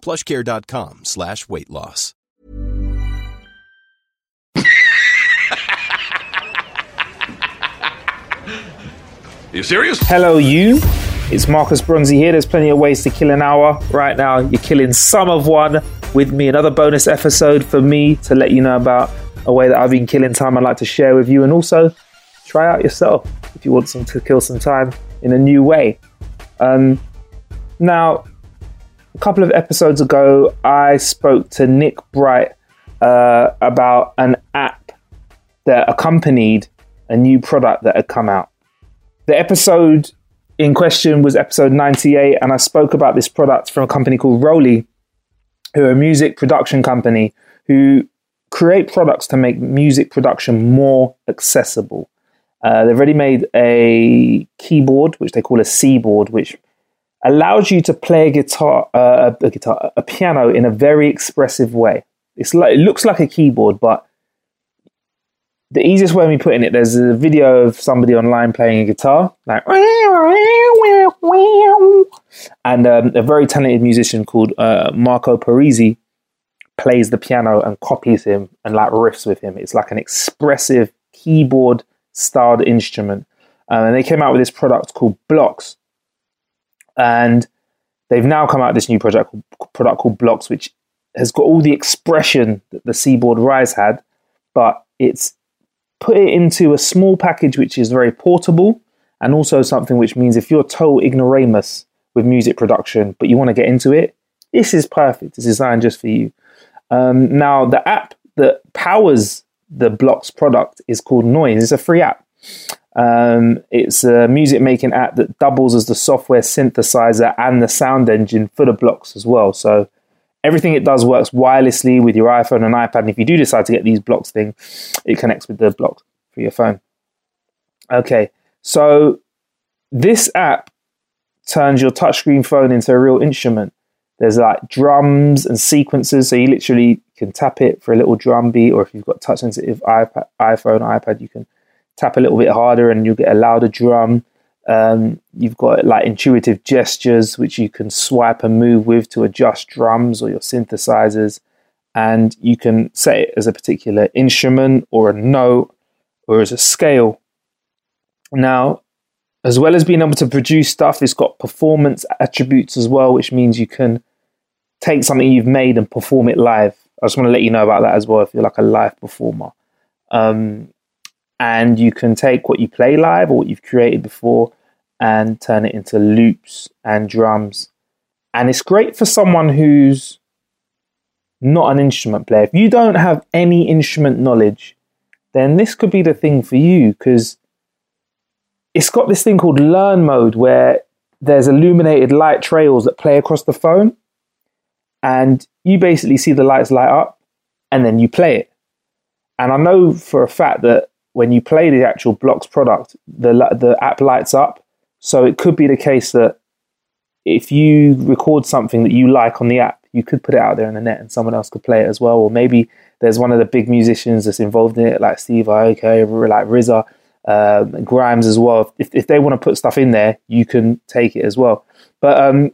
plushcare.com slash weight loss. You serious? Hello, you. It's Marcus Bronzy here. There's plenty of ways to kill an hour. Right now, you're killing some of one with me. Another bonus episode for me to let you know about a way that I've been killing time I'd like to share with you. And also, try out yourself if you want some to kill some time in a new way. Um, now, a couple of episodes ago, I spoke to Nick Bright uh, about an app that accompanied a new product that had come out. The episode in question was episode 98, and I spoke about this product from a company called ROLI, who are a music production company who create products to make music production more accessible. Uh, they've already made a keyboard, which they call a Seaboard, which allows you to play a guitar, uh, a guitar, a piano in a very expressive way. It's like it looks like a keyboard, but the easiest way of me putting it, there's a video of somebody online playing a guitar, like, and um, a very talented musician called uh, Marco Parisi plays the piano and copies him and like riffs with him. It's like an expressive keyboard styled instrument. Um, and they came out with this product called Blocks, and they've now come out with this new project product called Blocks, which has got all the expression that the Seaboard Rise had, but it's put it into a small package which is very portable and also something which means if you're total ignoramus with music production but you want to get into it, this is perfect. It's designed just for you. Um, now, the app that powers the Blocks product is called Noise. It's a free app. Um, it's a music making app that doubles as the software synthesizer and the sound engine for the blocks as well. So everything it does works wirelessly with your iPhone and iPad. And if you do decide to get these blocks thing, it connects with the blocks for your phone. Okay, so this app turns your touchscreen phone into a real instrument. There's like drums and sequences, so you literally can tap it for a little drum beat, or if you've got touch sensitive iPad, iPhone, iPad, you can tap a little bit harder and you'll get a louder drum. Um, you've got like intuitive gestures which you can swipe and move with to adjust drums or your synthesizers, and you can set it as a particular instrument or a note or as a scale. Now, as well as being able to produce stuff, it's got performance attributes as well, which means you can take something you've made and perform it live. I just want to let you know about that as well if you're like a live performer. Um, and you can take what you play live or what you've created before and turn it into loops and drums. And it's great for someone who's not an instrument player. If you don't have any instrument knowledge, then this could be the thing for you because it's got this thing called learn mode where there's illuminated light trails that play across the phone and you basically see the lights light up and then you play it. And I know for a fact that when you play the actual blocks product, the the app lights up. So it could be the case that if you record something that you like on the app, you could put it out there in the net and someone else could play it as well. Or maybe there's one of the big musicians that's involved in it, like Steve Aoki, like RZA, um, Grimes as well. If, if they want to put stuff in there, you can take it as well. But um,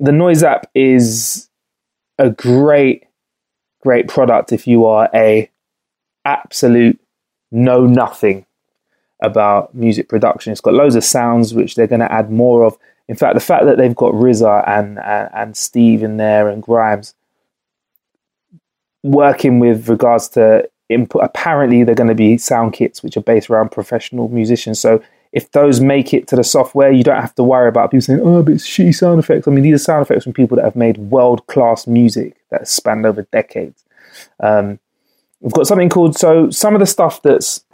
the Noise app is a great, great product if you are a absolute know nothing about music production. It's got loads of sounds which they're going to add more of. In fact, the fact that they've got RZA and, and, and Steve in there and Grimes, working with regards to input. Apparently, they're going to be sound kits which are based around professional musicians. So if those make it to the software, you don't have to worry about people saying, "Oh, but it's shitty sound effects." I mean, these are sound effects from people that have made world class music that spanned over decades. Um, we've got something called so some of the stuff that's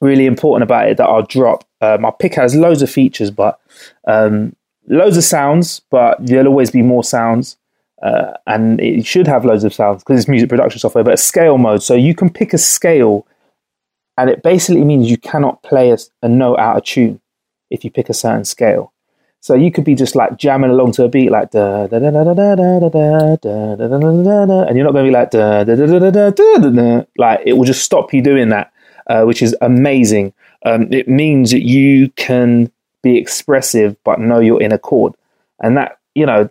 really important about it that I'll drop. Um, pick has loads of features, but um, loads of sounds, but there'll always be more sounds. Uh, and it should have loads of sounds because it's music production software, but scale mode. So you can pick a scale, and it basically means you cannot play a, a note out of tune if you pick a certain scale. So you could be just like jamming along to a beat like da da da da da da da da da da da da da and you're not going to be like da da da da da da da da like it will just stop you doing that, uh, which is amazing. Um, it means that you can be expressive but know you're in a chord, and that you know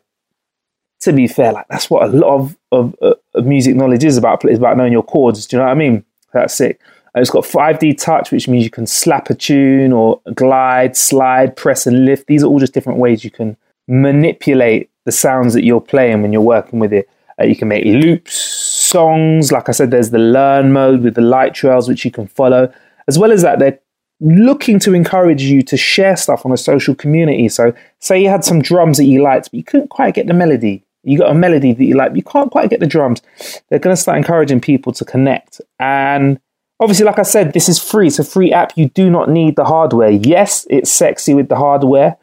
to be fair, like that's what a lot of, of, of music knowledge is about. Is about knowing your chords. Do you know what I mean? That's sick. It's got 5D touch, which means you can slap a tune or glide, slide, press, and lift. These are all just different ways you can manipulate the sounds that you're playing when you're working with it. Uh, you can make loops, songs. Like I said, there's the learn mode with the light trails, which you can follow. As well as that, they're looking to encourage you to share stuff on a social community. So, say you had some drums that you liked, but you couldn't quite get the melody you got a melody that you like, you can't quite get the drums. They're going to start encouraging people to connect. And obviously, like I said, this is free. It's a free app. You do not need the hardware. Yes, it's sexy with the hardware,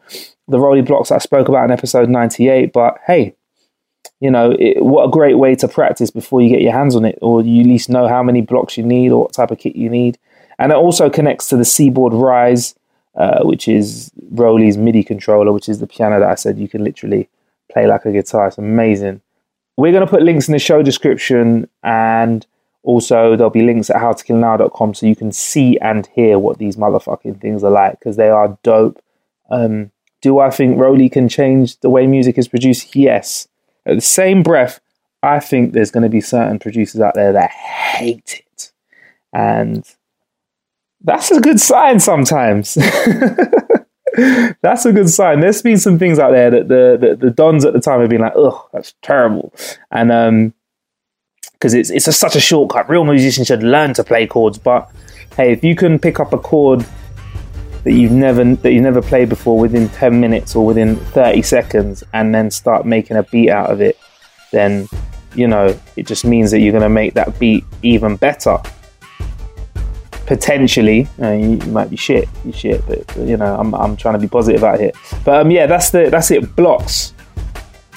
the ROLI blocks I spoke about in episode 98. But hey, you know, it, what a great way to practice before you get your hands on it, or you at least know how many blocks you need or what type of kit you need. And it also connects to the Seaboard Rise, uh, which is ROLI's MIDI controller, which is the piano that I said you can literally play like a guitar. It's amazing. We're going to put links in the show description and also there'll be links at howtokillnow.com so you can see and hear what these motherfucking things are like because they are dope. Um, do I think ROLI can change the way music is produced? Yes. At the same breath, I think there's going to be certain producers out there that hate it. And that's a good sign sometimes. that's a good sign. There's been some things out there that the, the, the dons at the time have been like, "Ugh, that's terrible," and um, because it's it's a, such a shortcut. Real musicians should learn to play chords. But hey, if you can pick up a chord that you've never that you never played before within ten minutes or within thirty seconds, and then start making a beat out of it, then you know it just means that you're going to make that beat even better potentially uh, you, you, might be shit, you shit, but, you know I'm, I'm trying to be positive out here. But um, yeah, that's the that's it. Blocks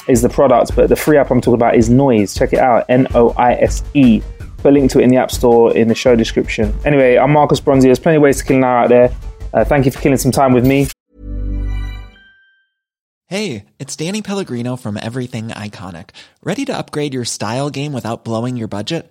is the product, but the free app I'm talking about is Noise. Check it out, N O I S E. Put a link to it in the app store in the show description. Anyway, I'm Marcus Bronzy. There's plenty of ways to kill an hour out there. Uh, thank you for killing some time with me. Hey, it's Danny Pellegrino from Everything Iconic. Ready to upgrade your style game without blowing your budget?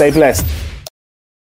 Stay blessed.